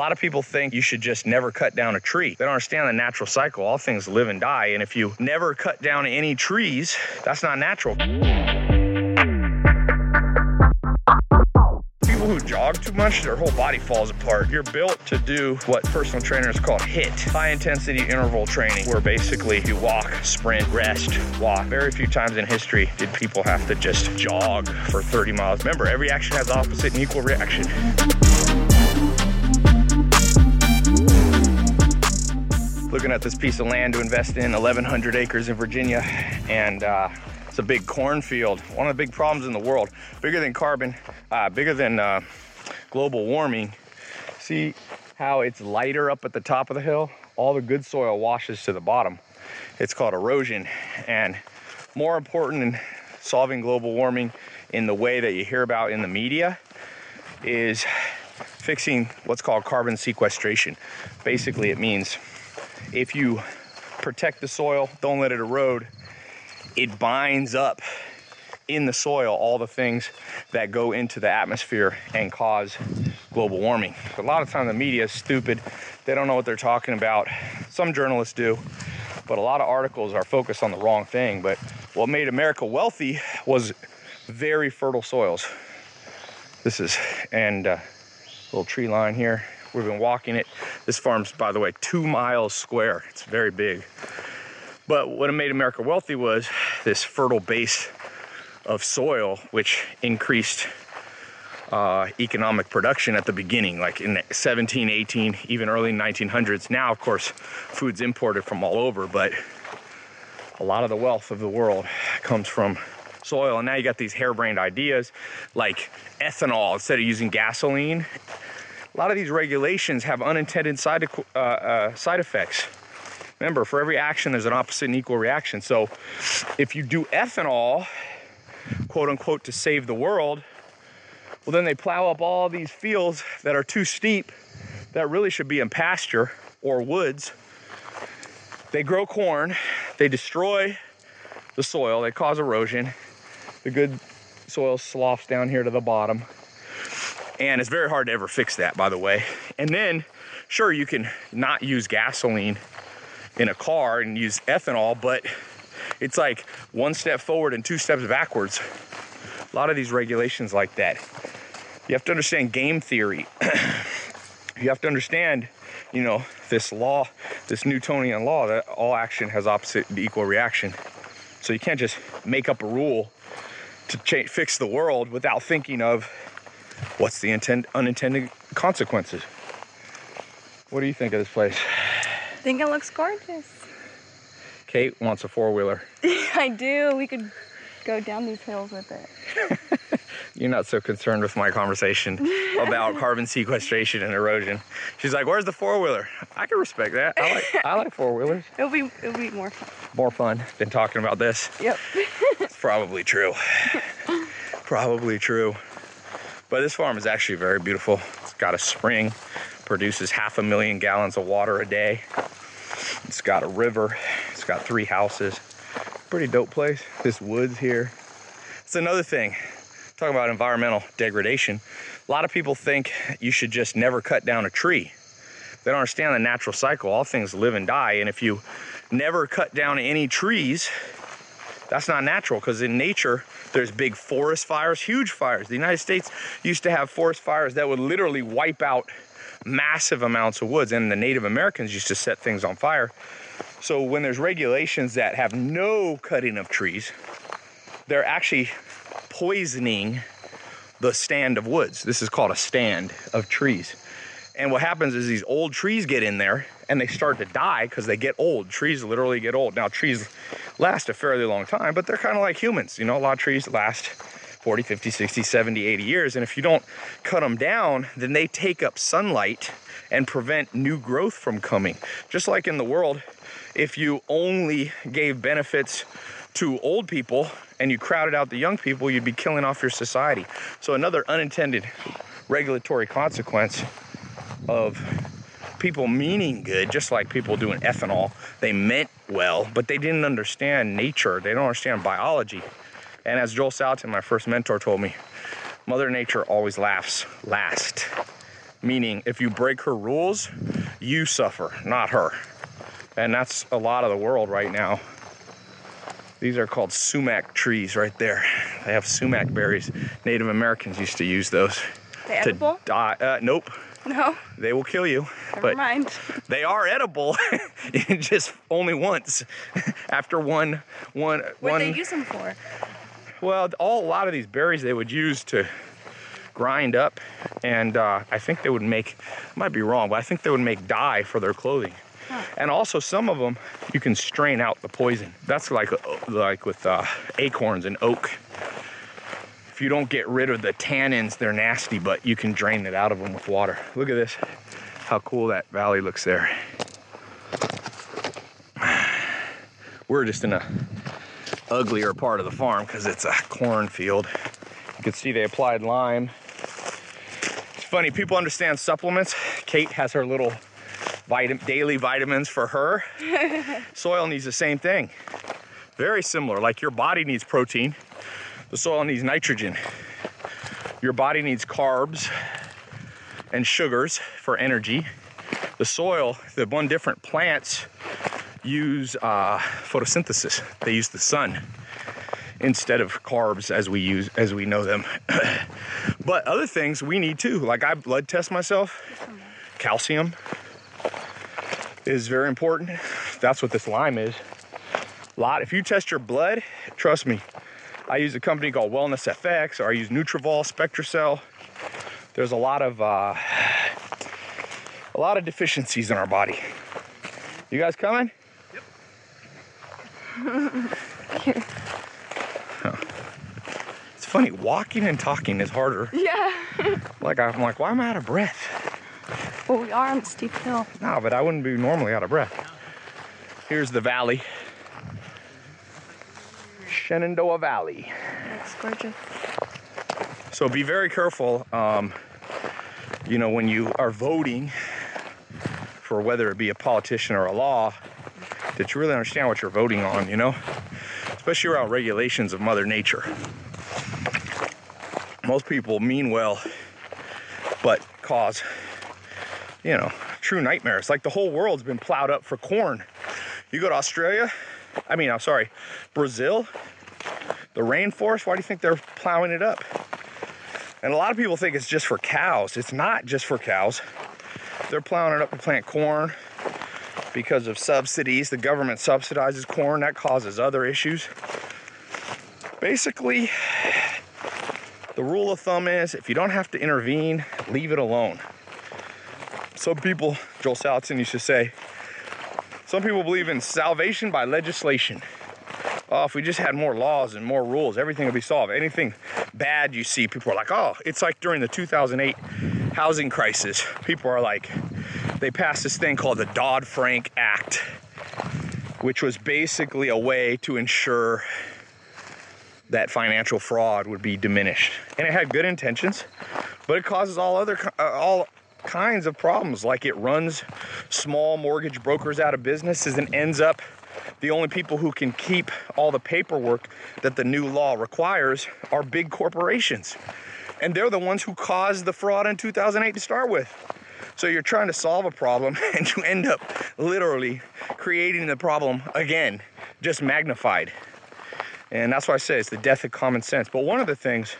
A lot of people think you should just never cut down a tree. They don't understand the natural cycle. All things live and die. And if you never cut down any trees, that's not natural. People who jog too much, their whole body falls apart. You're built to do what personal trainers call HIT, high intensity interval training, where basically you walk, sprint, rest, walk. Very few times in history did people have to just jog for 30 miles. Remember, every action has opposite and equal reaction. Looking at this piece of land to invest in 1,100 acres in Virginia, and uh, it's a big cornfield. One of the big problems in the world, bigger than carbon, uh, bigger than uh, global warming. See how it's lighter up at the top of the hill? All the good soil washes to the bottom. It's called erosion, and more important than solving global warming in the way that you hear about in the media is fixing what's called carbon sequestration. Basically, it means if you protect the soil, don't let it erode, it binds up in the soil all the things that go into the atmosphere and cause global warming. A lot of times the media is stupid. They don't know what they're talking about. Some journalists do, but a lot of articles are focused on the wrong thing. But what made America wealthy was very fertile soils. This is, and uh, little tree line here. We've been walking it. This farm's, by the way, two miles square. It's very big. But what made America wealthy was this fertile base of soil, which increased uh, economic production at the beginning, like in the 17, 18, even early 1900s. Now, of course, food's imported from all over, but a lot of the wealth of the world comes from soil. And now you got these harebrained ideas like ethanol instead of using gasoline a lot of these regulations have unintended side, uh, uh, side effects. Remember, for every action, there's an opposite and equal reaction. So if you do ethanol, quote unquote, to save the world, well, then they plow up all these fields that are too steep that really should be in pasture or woods. They grow corn, they destroy the soil, they cause erosion. The good soil sloughs down here to the bottom. And it's very hard to ever fix that, by the way. And then, sure, you can not use gasoline in a car and use ethanol, but it's like one step forward and two steps backwards. A lot of these regulations like that. You have to understand game theory. you have to understand, you know, this law, this Newtonian law that all action has opposite and equal reaction. So you can't just make up a rule to fix the world without thinking of what's the intent, unintended consequences? What do you think of this place? I think it looks gorgeous. Kate wants a four wheeler. I do. We could go down these hills with it. You're not so concerned with my conversation about carbon sequestration and erosion. She's like, "Where's the four wheeler?" I can respect that. I like I like four wheelers. It'll be it'll be more fun. More fun than talking about this. Yep. it's probably true. probably true. But this farm is actually very beautiful. It's got a spring, produces half a million gallons of water a day. It's got a river. It's got three houses. Pretty dope place. This woods here. It's another thing. Talking about environmental degradation. A lot of people think you should just never cut down a tree. They don't understand the natural cycle. All things live and die. And if you never cut down any trees, that's not natural because in nature, there's big forest fires, huge fires. The United States used to have forest fires that would literally wipe out massive amounts of woods, and the Native Americans used to set things on fire. So when there's regulations that have no cutting of trees, they're actually poisoning the stand of woods. This is called a stand of trees. And what happens is these old trees get in there and they start to die because they get old. Trees literally get old. Now, trees last a fairly long time, but they're kind of like humans. You know, a lot of trees last 40, 50, 60, 70, 80 years. And if you don't cut them down, then they take up sunlight and prevent new growth from coming. Just like in the world, if you only gave benefits to old people and you crowded out the young people, you'd be killing off your society. So, another unintended regulatory consequence of people meaning good, just like people doing ethanol. They meant well, but they didn't understand nature. They don't understand biology. And as Joel Salatin, my first mentor, told me, Mother Nature always laughs last. meaning if you break her rules, you suffer, not her. And that's a lot of the world right now. These are called sumac trees right there. They have sumac berries. Native Americans used to use those They to edible? die. Uh, nope, No. they will kill you. Never but mind. they are edible, just only once. After one, one, What one. they use them for? Well, all a lot of these berries they would use to grind up, and uh, I think they would make. I might be wrong, but I think they would make dye for their clothing. And also, some of them you can strain out the poison. That's like like with uh, acorns and oak. If you don't get rid of the tannins, they're nasty, but you can drain it out of them with water. Look at this, how cool that valley looks there. We're just in a uglier part of the farm because it's a cornfield. You can see they applied lime. It's funny, people understand supplements. Kate has her little daily vitamins for her. soil needs the same thing. Very similar, like your body needs protein, the soil needs nitrogen. Your body needs carbs and sugars for energy. The soil, the one different plants use uh, photosynthesis. They use the sun instead of carbs as we use as we know them. but other things we need too. Like I blood test myself. Calcium is very important. That's what this lime is. A lot. If you test your blood, trust me. I use a company called Wellness FX, or I use NutrEval, SpectraCell. There's a lot of uh, a lot of deficiencies in our body. You guys coming? Yep. It's funny, walking and talking is harder. Yeah. Like I'm like, why am I out of breath? Well, we are on the steep hill. No, but I wouldn't be normally out of breath. Here's the valley. Shenandoah Valley. It's gorgeous. So be very careful, um, you know, when you are voting for whether it be a politician or a law, that you really understand what you're voting on, you know? Especially around regulations of Mother Nature. Most people mean well, but cause, you know, true nightmares. Like the whole world's been plowed up for corn. You go to Australia, I mean, I'm sorry, Brazil, the rainforest, why do you think they're plowing it up? And a lot of people think it's just for cows. It's not just for cows. They're plowing it up to plant corn because of subsidies. The government subsidizes corn, that causes other issues. Basically, the rule of thumb is if you don't have to intervene, leave it alone. Some people, Joel Salatin used to say, some people believe in salvation by legislation. Oh, if we just had more laws and more rules, everything would be solved. Anything bad you see, people are like, oh, it's like during the 2008 housing crisis. People are like, they passed this thing called the Dodd Frank Act, which was basically a way to ensure that financial fraud would be diminished. And it had good intentions, but it causes all other uh, all kinds of problems like it runs small mortgage brokers out of businesses and ends up the only people who can keep all the paperwork that the new law requires are big corporations. And they're the ones who caused the fraud in 2008 to start with. So you're trying to solve a problem and you end up literally creating the problem again, just magnified. And that's why I say it's the death of common sense. But one of the things,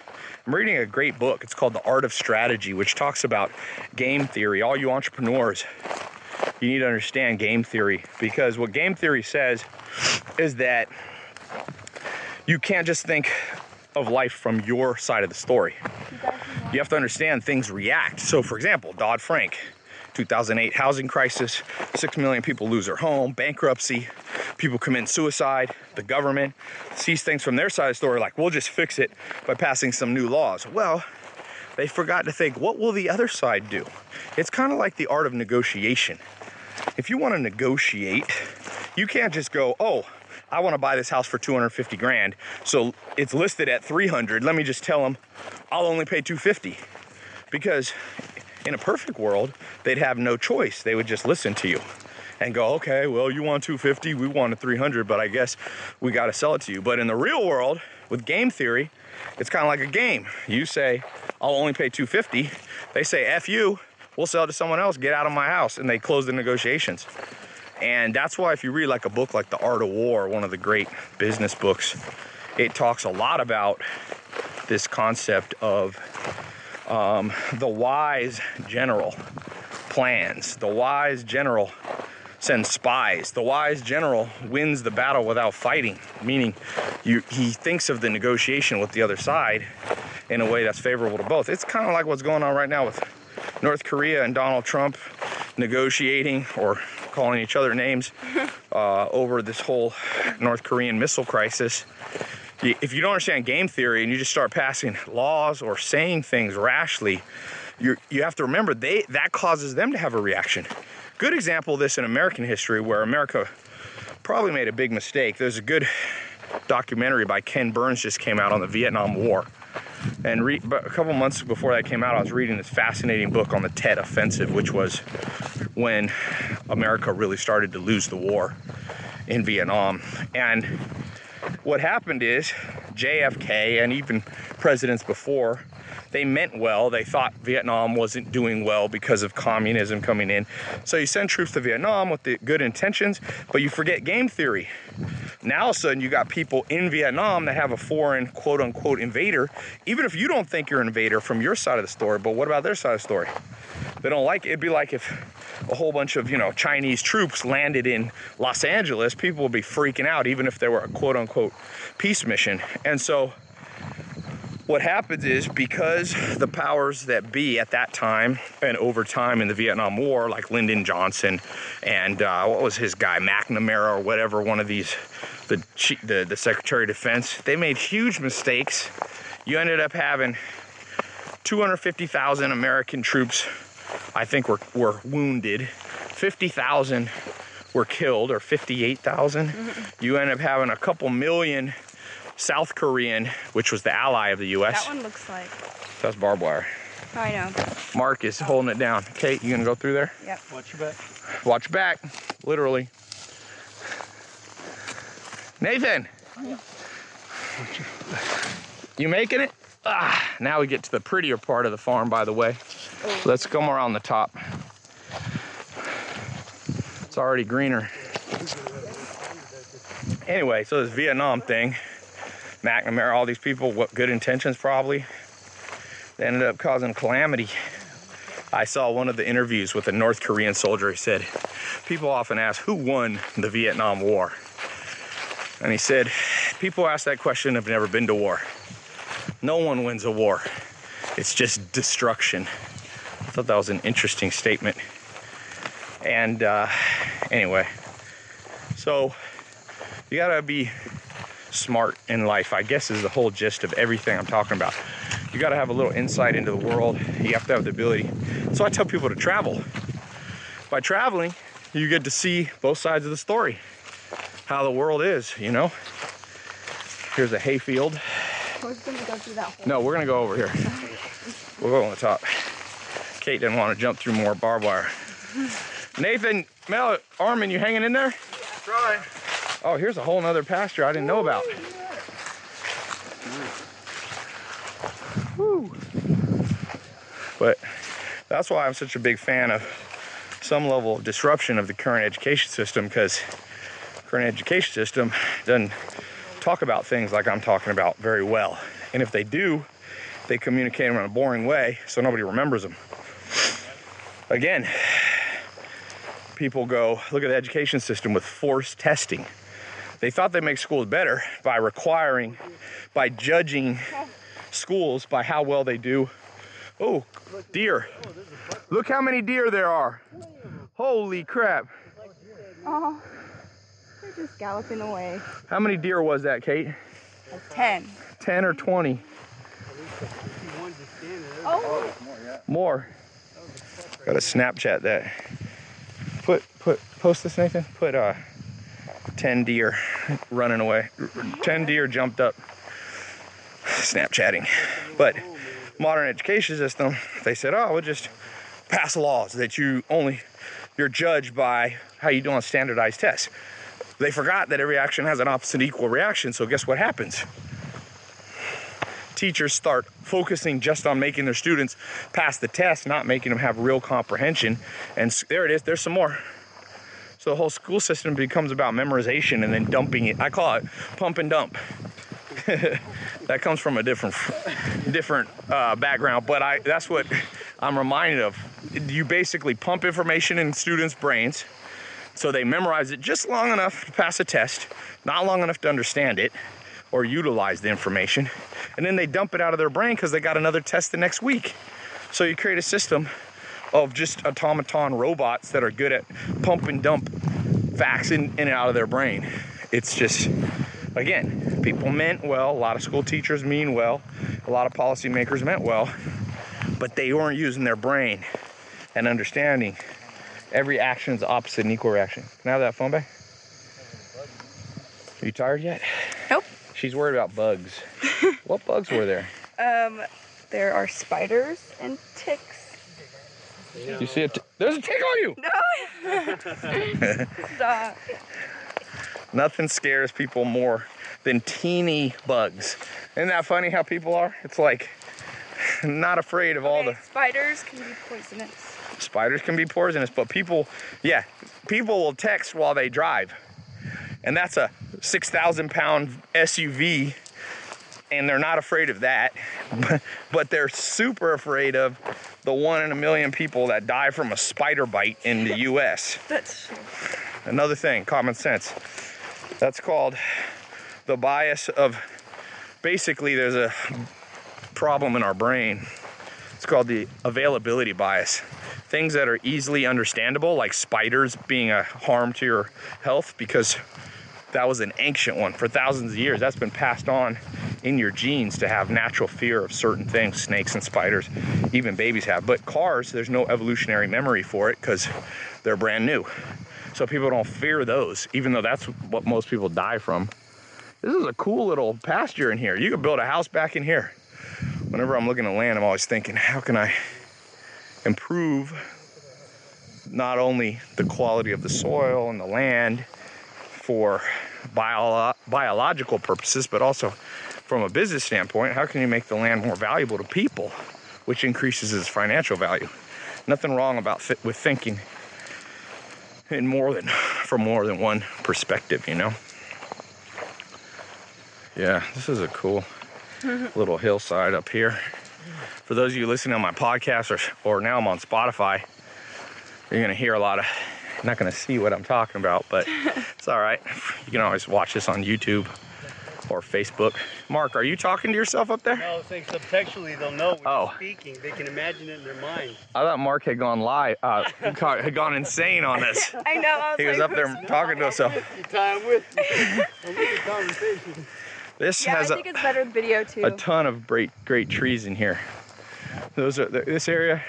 I'm reading a great book. It's called The Art of Strategy, which talks about game theory. All you entrepreneurs, you need to understand game theory because what game theory says is that you can't just think of life from your side of the story. You have to understand things react. So, for example, Dodd Frank, 2008 housing crisis, 6 million people lose their home, bankruptcy, people commit suicide, the government sees things from their side of the story like, we'll just fix it by passing some new laws. Well, they forgot to think, what will the other side do? It's kind of like the art of negotiation. If you want to negotiate, you can't just go, oh, I want to buy this house for 250 grand. So it's listed at 300. Let me just tell them I'll only pay 250. Because in a perfect world, they'd have no choice. They would just listen to you and go, okay, well, you want 250, we want a 300, but I guess we got to sell it to you. But in the real world, with game theory, it's kind of like a game. You say, I'll only pay 250. They say, F you, we'll sell to someone else. Get out of my house. And they close the negotiations. And that's why if you read like a book like The Art of War, one of the great business books, it talks a lot about this concept of um, the wise general plans. The wise general sends spies. The wise general wins the battle without fighting, meaning you, he thinks of the negotiation with the other side in a way that's favorable to both. It's kind of like what's going on right now with North Korea and Donald Trump negotiating or calling each other names uh, over this whole North Korean missile crisis. If you don't understand game theory and you just start passing laws or saying things rashly, you you have to remember they that causes them to have a reaction. Good example of this in American history where America probably made a big mistake. There's a good documentary by Ken Burns just came out on the Vietnam War. And re- a couple months before that came out, I was reading this fascinating book on the Tet Offensive, which was when America really started to lose the war in Vietnam. And what happened is JFK and even presidents before they meant well. They thought Vietnam wasn't doing well because of communism coming in. So you send troops to Vietnam with the good intentions, but you forget game theory. Now all of a sudden you got people in Vietnam that have a foreign quote unquote invader, even if you don't think you're an invader from your side of the story, but what about their side of the story? They don't like it. It'd be like if a whole bunch of, you know, Chinese troops landed in Los Angeles, people would be freaking out, even if they were a quote unquote peace mission. And so what happens is because the powers that be at that time and over time in the Vietnam War, like Lyndon Johnson and uh, what was his guy, McNamara or whatever, one of these, the, the, the Secretary of Defense, they made huge mistakes. You ended up having 250,000 American troops, I think, were, were wounded. 50,000 were killed, or 58,000. Mm-hmm. You end up having a couple million South Korean, which was the ally of the U.S. That one looks like. That's barbed wire. Oh, I know. Mark is holding it down. Kate, you gonna go through there? Yep. Watch your back. Watch your back, literally. Nathan. Yeah. You making it? Ah, now we get to the prettier part of the farm, by the way. Let's come around the top. It's already greener. Anyway, so this Vietnam thing, McNamara, all these people, what good intentions probably, they ended up causing calamity. I saw one of the interviews with a North Korean soldier. He said, People often ask, who won the Vietnam War? And he said, People ask that question have never been to war. No one wins a war, it's just destruction. I thought that was an interesting statement. And uh, anyway, so you gotta be smart in life, I guess, is the whole gist of everything I'm talking about. You got to have a little insight into the world. You have to have the ability. So I tell people to travel. By traveling, you get to see both sides of the story, how the world is, you know. Here's a hayfield. We're gonna go through that hole. No, we're gonna go over here. We'll go on the top. Kate didn't want to jump through more barbed wire. Nathan, Mel, Armin, you hanging in there? Try. Oh, here's a whole nother pasture I didn't know about. Woo. But that's why I'm such a big fan of some level of disruption of the current education system because current education system doesn't talk about things like I'm talking about very well. And if they do, they communicate them in a boring way so nobody remembers them. Again, people go look at the education system with forced testing. They thought they make schools better by requiring, by judging schools by how well they do. Oh, deer. Look how many deer there are. Holy crap. Oh, they're just galloping away. How many deer was that, Kate? Like 10. 10 or 20? Oh, More. Gotta Snapchat that. Put, put, post this, Nathan. Put, uh, 10 deer running away. 10 deer jumped up Snapchatting. But modern education system, they said, oh, we'll just pass laws that you only, you're judged by how you do on standardized tests. They forgot that every action has an opposite equal reaction, so guess what happens? teachers start focusing just on making their students pass the test, not making them have real comprehension. And there it is, there's some more. So the whole school system becomes about memorization and then dumping it. I call it pump and dump. that comes from a different different uh, background, but I that's what I'm reminded of. You basically pump information in students' brains so they memorize it just long enough to pass a test, not long enough to understand it or utilize the information, and then they dump it out of their brain because they got another test the next week. So you create a system of just automaton robots that are good at pump and dump facts in, in and out of their brain. It's just, again, people meant well, a lot of school teachers mean well, a lot of policymakers meant well, but they weren't using their brain and understanding every action is opposite and equal reaction. Can I have that phone back? Are you tired yet? Nope. She's worried about bugs. what bugs were there? Um, there are spiders and ticks. You see it? There's a tick on you. No. Stop. Nothing scares people more than teeny bugs. Isn't that funny how people are? It's like not afraid of all the spiders can be poisonous. spiders can be poisonous, but people, yeah, people will text while they drive. And that's a 6,000 pound SUV, and they're not afraid of that. But they're super afraid of the one in a million people that die from a spider bite in the US. That's. Another thing, common sense. That's called the bias of basically there's a problem in our brain. It's called the availability bias. Things that are easily understandable, like spiders being a harm to your health, because that was an ancient one for thousands of years. That's been passed on in your genes to have natural fear of certain things, snakes and spiders, even babies have. But cars, there's no evolutionary memory for it because they're brand new. So people don't fear those, even though that's what most people die from. This is a cool little pasture in here. You could build a house back in here. Whenever I'm looking at land, I'm always thinking, how can I improve not only the quality of the soil and the land for bio- biological purposes, but also from a business standpoint, how can you make the land more valuable to people, which increases its financial value? Nothing wrong about th- with thinking in more than from more than one perspective, you know. Yeah, this is a cool mm-hmm. little hillside up here. For those of you listening on my podcast or, or now I'm on Spotify, you're gonna hear a lot of you're not gonna see what I'm talking about, but it's all right. You can always watch this on YouTube or Facebook. Mark, are you talking to yourself up there? No, it's like subtextually they'll know when Oh. you're speaking. They can imagine it in their mind. I thought Mark had gone live, uh, had gone insane on us. I know. I was He was like, up there talking to himself. Time with me. I'm with the conversation. This Yeah, I has a, it's better with video too. a ton of great great trees in here. Those are this area.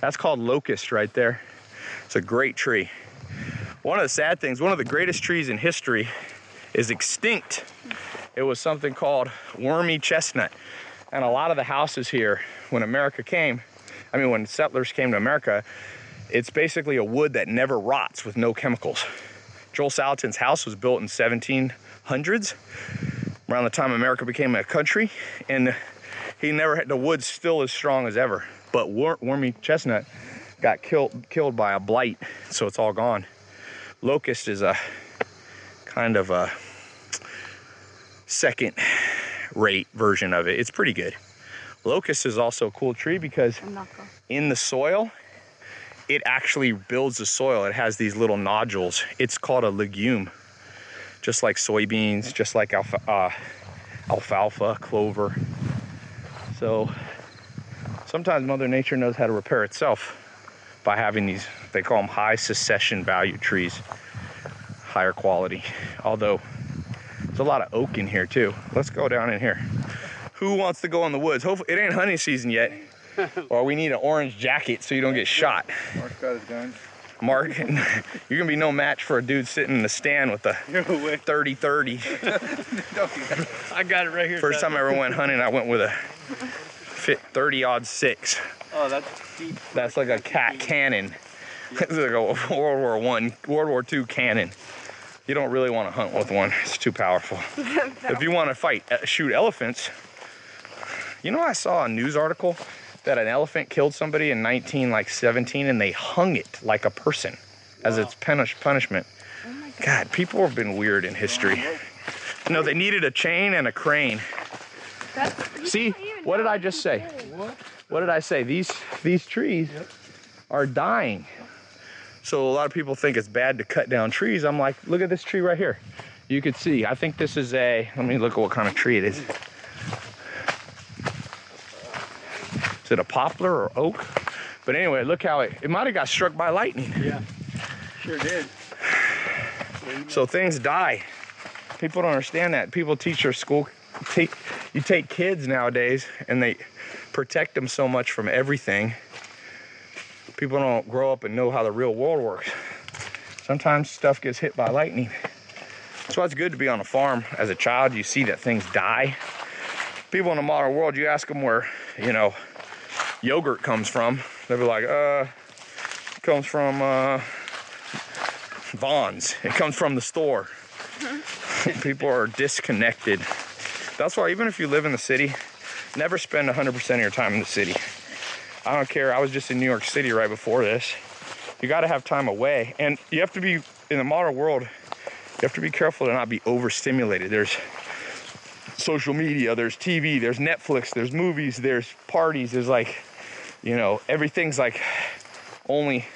That's called locust right there. It's a great tree. One of the sad things, one of the greatest trees in history is extinct. It was something called wormy chestnut. And a lot of the houses here when America came, I mean when settlers came to America, it's basically a wood that never rots with no chemicals. Joel Salatin's house was built in 1700s around the time America became a country, and he never had the wood still as strong as ever. But wor- wormy chestnut got killed killed by a blight, so it's all gone. Locust is a kind of a second rate version of it. It's pretty good. Locust is also a cool tree because I'm not going. in the soil, it actually builds the soil. It has these little nodules. It's called a legume, just like soybeans, just like alfa, uh, alfalfa, clover. So sometimes Mother Nature knows how to repair itself by having these, they call them high succession value trees, higher quality. Although there's a lot of oak in here too. Let's go down in here. Who wants to go in the woods? Hopefully, it ain't hunting season yet. or we need an orange jacket so you don't get shot. Mark's got his gun. Mark, you're gonna be no match for a dude sitting in the stand with a 30 30. I got it right here. First time I ever went hunting, I went with a fit 30 odd six. Oh, that's deep. That's like a cat cannon. It's like a World War One, World War Two cannon. You don't really want to hunt with one. It's too powerful. if you want to fight, uh, shoot elephants, You know, I saw a news article that an elephant killed somebody in 19 like 17, and they hung it like a person as its punish punishment. Oh my god. God, people have been weird in history. No, they needed a chain and a crane. That's, See, don't even what did I just say? What? What did I say? These these trees Yep. are dying. So a lot of people think it's bad to cut down trees. I'm like, look at this tree right here. You could see. I think this is a. Let me look at what kind of tree it is. Is it a poplar or oak? But anyway, look how it. It might have got struck by lightning. Yeah. Sure did. So things die. People don't understand that. People teach their school. Take you take kids nowadays, and they protect them so much from everything. People don't grow up and know how the real world works. Sometimes stuff gets hit by lightning. That's why it's good to be on a farm. As a child, you see that things die. People in the modern world, you ask them where, you know, yogurt comes from. They'll be like, uh, it comes from uh, Vons. It comes from the store. People are disconnected. That's why even if you live in the city, never spend 100% of your time in the city. I don't care. I was just in New York City right before this. You got to have time away, and you have to be in the modern world. You have to be careful to not be overstimulated. There's social media, there's TV, there's Netflix, there's movies, there's parties. There's like, you know, everything's like only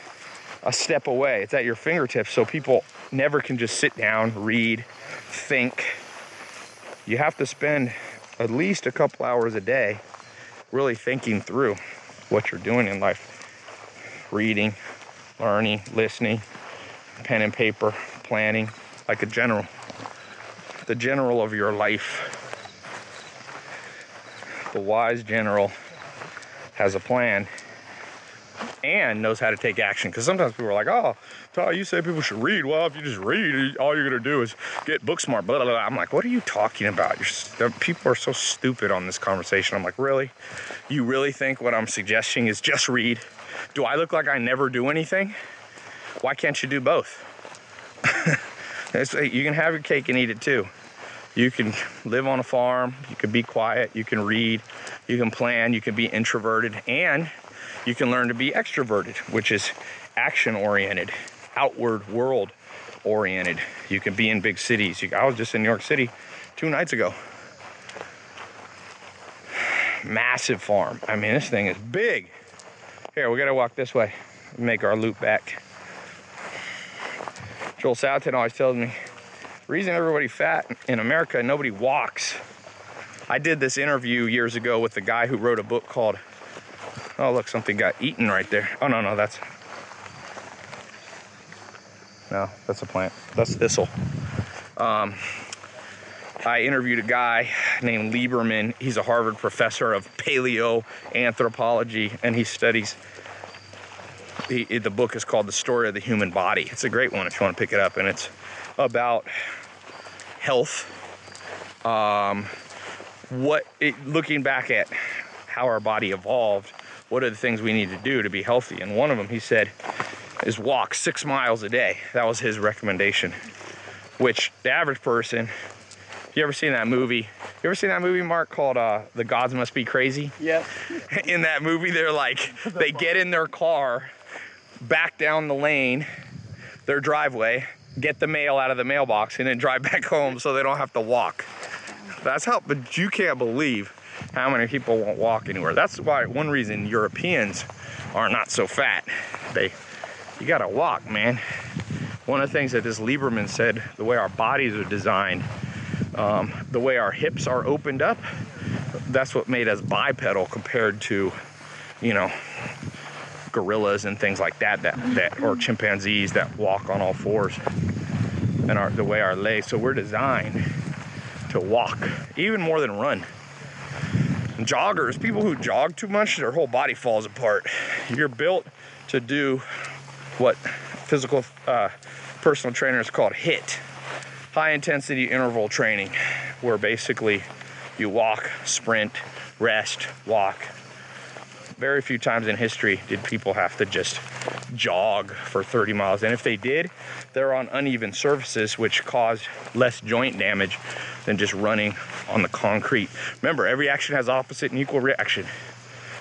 a step away. It's at your fingertips. So people never can just sit down, read, think. You have to spend at least a couple hours a day really thinking through what you're doing in life. Reading, learning, listening, pen and paper, planning, like a general. The general of your life. The wise general has a plan and knows how to take action. Because sometimes people are like, oh, Tai, you say people should read. Well, if you just read, all you're going to do is get book smart. Blah, blah, blah. I'm like, what are you talking about? You're, people are so stupid on this conversation. I'm like, really? You really think what I'm suggesting is just read? Do I look like I never do anything? Why can't you do both? You can have your cake and eat it too. You can live on a farm, you can be quiet, you can read, you can plan, you can be introverted, and you can learn to be extroverted, which is action oriented, outward world oriented. You can be in big cities. You, I was just in New York City two nights ago. Massive farm. I mean, this thing is big. Here, we gotta walk this way, make our loop back. Joel Salatin always tells me, reason everybody fat in America, nobody walks. I did this interview years ago with the guy who wrote a book called Oh, look, something got eaten right there. Oh, no, no, that's. No, that's a plant. That's thistle. Um, I interviewed a guy named Lieberman. He's a Harvard professor of paleoanthropology, and he studies. He, the book is called The Story of the Human Body. It's a great one if you want to pick it up, and it's about health. Um, what it, looking back at how our body evolved, what are the things we need to do to be healthy? And one of them, he said, is walk six miles a day. That was his recommendation. Which the average person, you ever seen that movie? You ever seen that movie, Mark, called uh, "The Gods Must Be Crazy"? Yeah. in that movie, they're like, they get in their car, back down the lane, their driveway, get the mail out of the mailbox, and then drive back home so they don't have to walk. That's how, but you can't believe how many people won't walk anywhere. That's why one reason Europeans are not so fat. They, you gotta walk, man. One of the things that this Lieberman said, the way our bodies are designed, um, the way our hips are opened up, that's what made us bipedal compared to, you know, gorillas and things like that, that, that or chimpanzees that walk on all fours, and our the way our legs. So we're designed to walk, even more than run. Joggers, people who jog too much, their whole body falls apart. You're built to do what physical uh, personal trainers called HIT, high intensity interval training, where basically you walk, sprint, rest, walk, very few times in history did people have to just jog for 30 miles. And if they did, they're on uneven surfaces, which caused less joint damage than just running on the concrete. Remember, every action has opposite and equal reaction.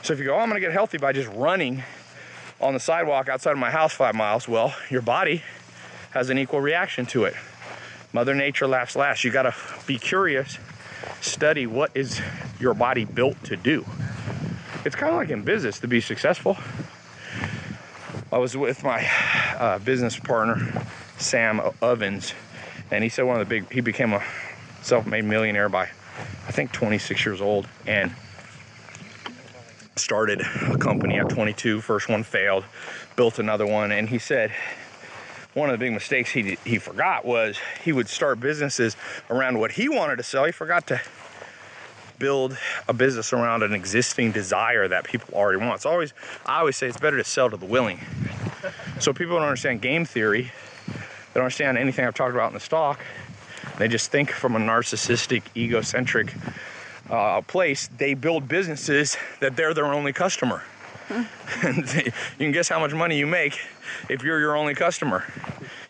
So if you go, oh, I'm gonna get healthy by just running on the sidewalk outside of my house five miles, well, your body has an equal reaction to it. Mother Nature laughs last. You gotta be curious, study what is your body built to do. It's kind of like in business to be successful. I was with my uh, business partner, Sam Ovens, and he said one of the big, he became a self made millionaire by, I think, 26 years old, and started a company at 22. First one failed, built another one, and he said, one of the big mistakes he he forgot was he would start businesses around what he wanted to sell. He forgot to build a business around an existing desire that people already want. It's always I always say it's better to sell to the willing. So people don't understand game theory. They don't understand anything I've talked about in the stock. They just think from a narcissistic, egocentric uh, place. They build businesses that they're their only customer. and you can guess how much money you make if you're your only customer.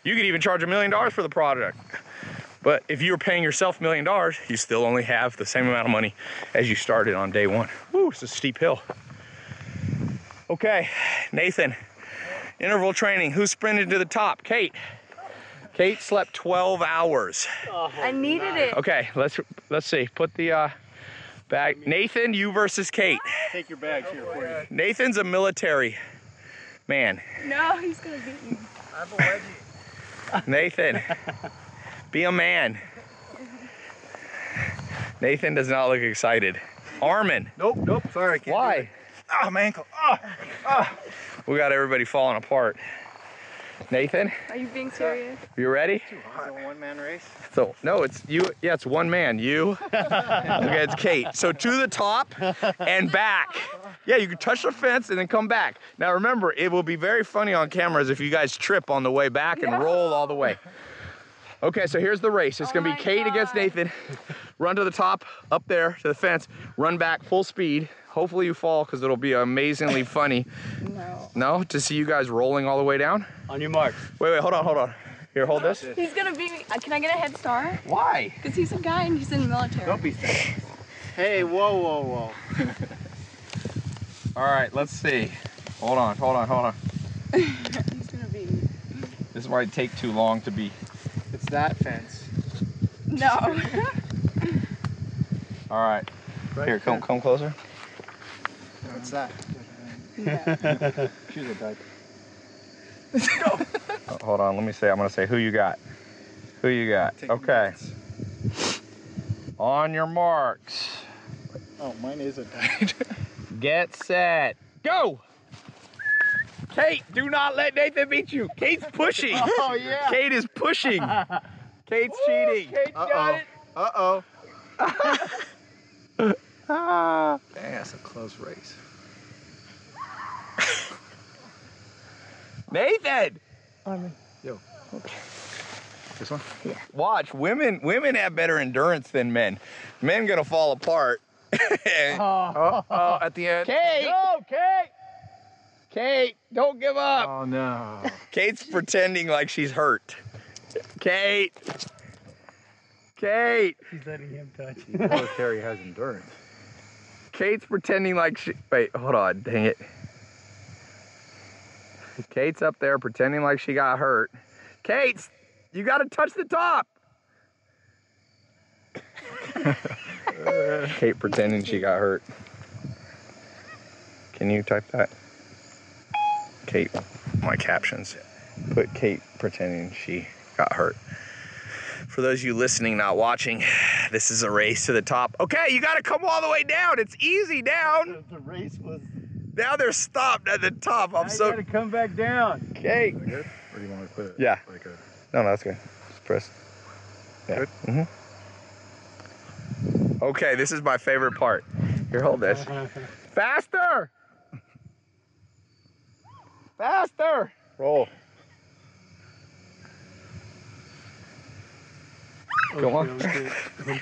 You could even charge a million dollars for the product. But if you were paying yourself a million dollars, you still only have the same amount of money as you started on day one. Woo, it's a steep hill. Okay, Nathan, interval training. Who sprinted to the top? Kate. Kate slept 12 hours. I needed it. Okay, let's let's see. Put the uh, bag. Nathan, you versus Kate. Take your bags here for you. Nathan's a military man. No, he's gonna beat me. I'm a wedgie. Nathan, be a man. Nathan does not look excited. Armin, Nope, nope. Sorry, I can't. why? Oh, my ankle. Ah, Oh. We got everybody falling apart. Nathan, Are you being serious? you ready? It's a one-man race. So no, it's you. Yeah, it's one man. You. okay, it's Kate. So to the top and back. Yeah, you can touch the fence and then come back. Now remember, it will be very funny on cameras if you guys trip on the way back and roll all the way. Okay, so here's the race. It's Oh gonna be my Kate against Nathan. Run to the top, up there to the fence. Run back full speed. Hopefully you fall because it'll be amazingly funny. No. No, to see you guys rolling all the way down. On your mark. Wait, wait, hold on, hold on. Here, hold this. He's gonna beat me. Uh, Can I get a head start? Why? Because he's a guy and he's in the military. Don't be sad. Hey, whoa, whoa, whoa. All right, let's see. Hold on, hold on, hold on. He's gonna beat me. This might take too long to be. It's that fence. No. All right. Right Here, come come closer. What's that? no. Choose a type. Uh, hold on, let me say. I'm gonna say who you got. Who you got? Take Okay. notes. On your marks. Oh, mine is a died. Get set. Go. Kate, do not let Nathan beat you. Kate's pushing. oh, yeah. Kate is pushing. Kate's cheating. Kate Uh-oh. Uh-oh. Ah. Dang, that's a close race. Nathan. Yo. Okay. This one? Yeah. Watch, women women have better endurance than men. Men gonna fall apart. Oh, oh, at the end. Kate! Go, Kate! Kate, don't give up. Oh, no. Kate's pretending like she's hurt. Kate. Kate. He's letting him touch. military has endurance. Kate's pretending like she. Wait, hold on. Dang it. Kate's up there pretending like she got hurt. Kate, you got to touch the top. Kate pretending she got hurt. Can you type that? Kate, my captions. Put Kate pretending she got hurt. For those of you listening, not watching, this is a race to the top. Okay, you got to come all the way down. It's easy down. The race was. Now they're stopped at the top. I'm I so gotta come back down. okay. Good? Or do you want to quit it? Yeah. Like a, No, no, that's good. Just press. Yeah. Good? hmm Okay, this is my favorite part. Here, hold this. Faster! Faster! Roll. Go on.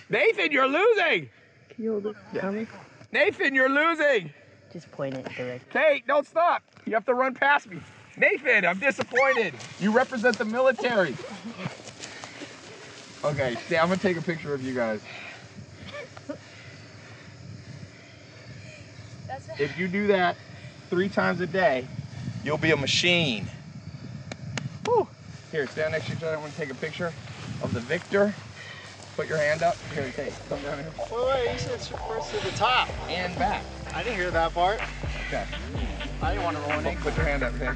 Nathan, you're losing! Can you hold it for me? Nathan, you're losing! Just point it direct. Kate, don't stop. You have to run past me. Nathan, I'm disappointed. You represent the military. Okay, stay. I'm gonna take a picture of you guys. If you do that three times a day, you'll be a machine. Whew. Here, stand next to each other. I'm gonna take a picture of the victor. Put your hand up. Here, Kate, come down here. Wait, wait, you said first to the top. And back. I didn't hear that part. Okay. I didn't want to ruin it. Put your hand up, Kate.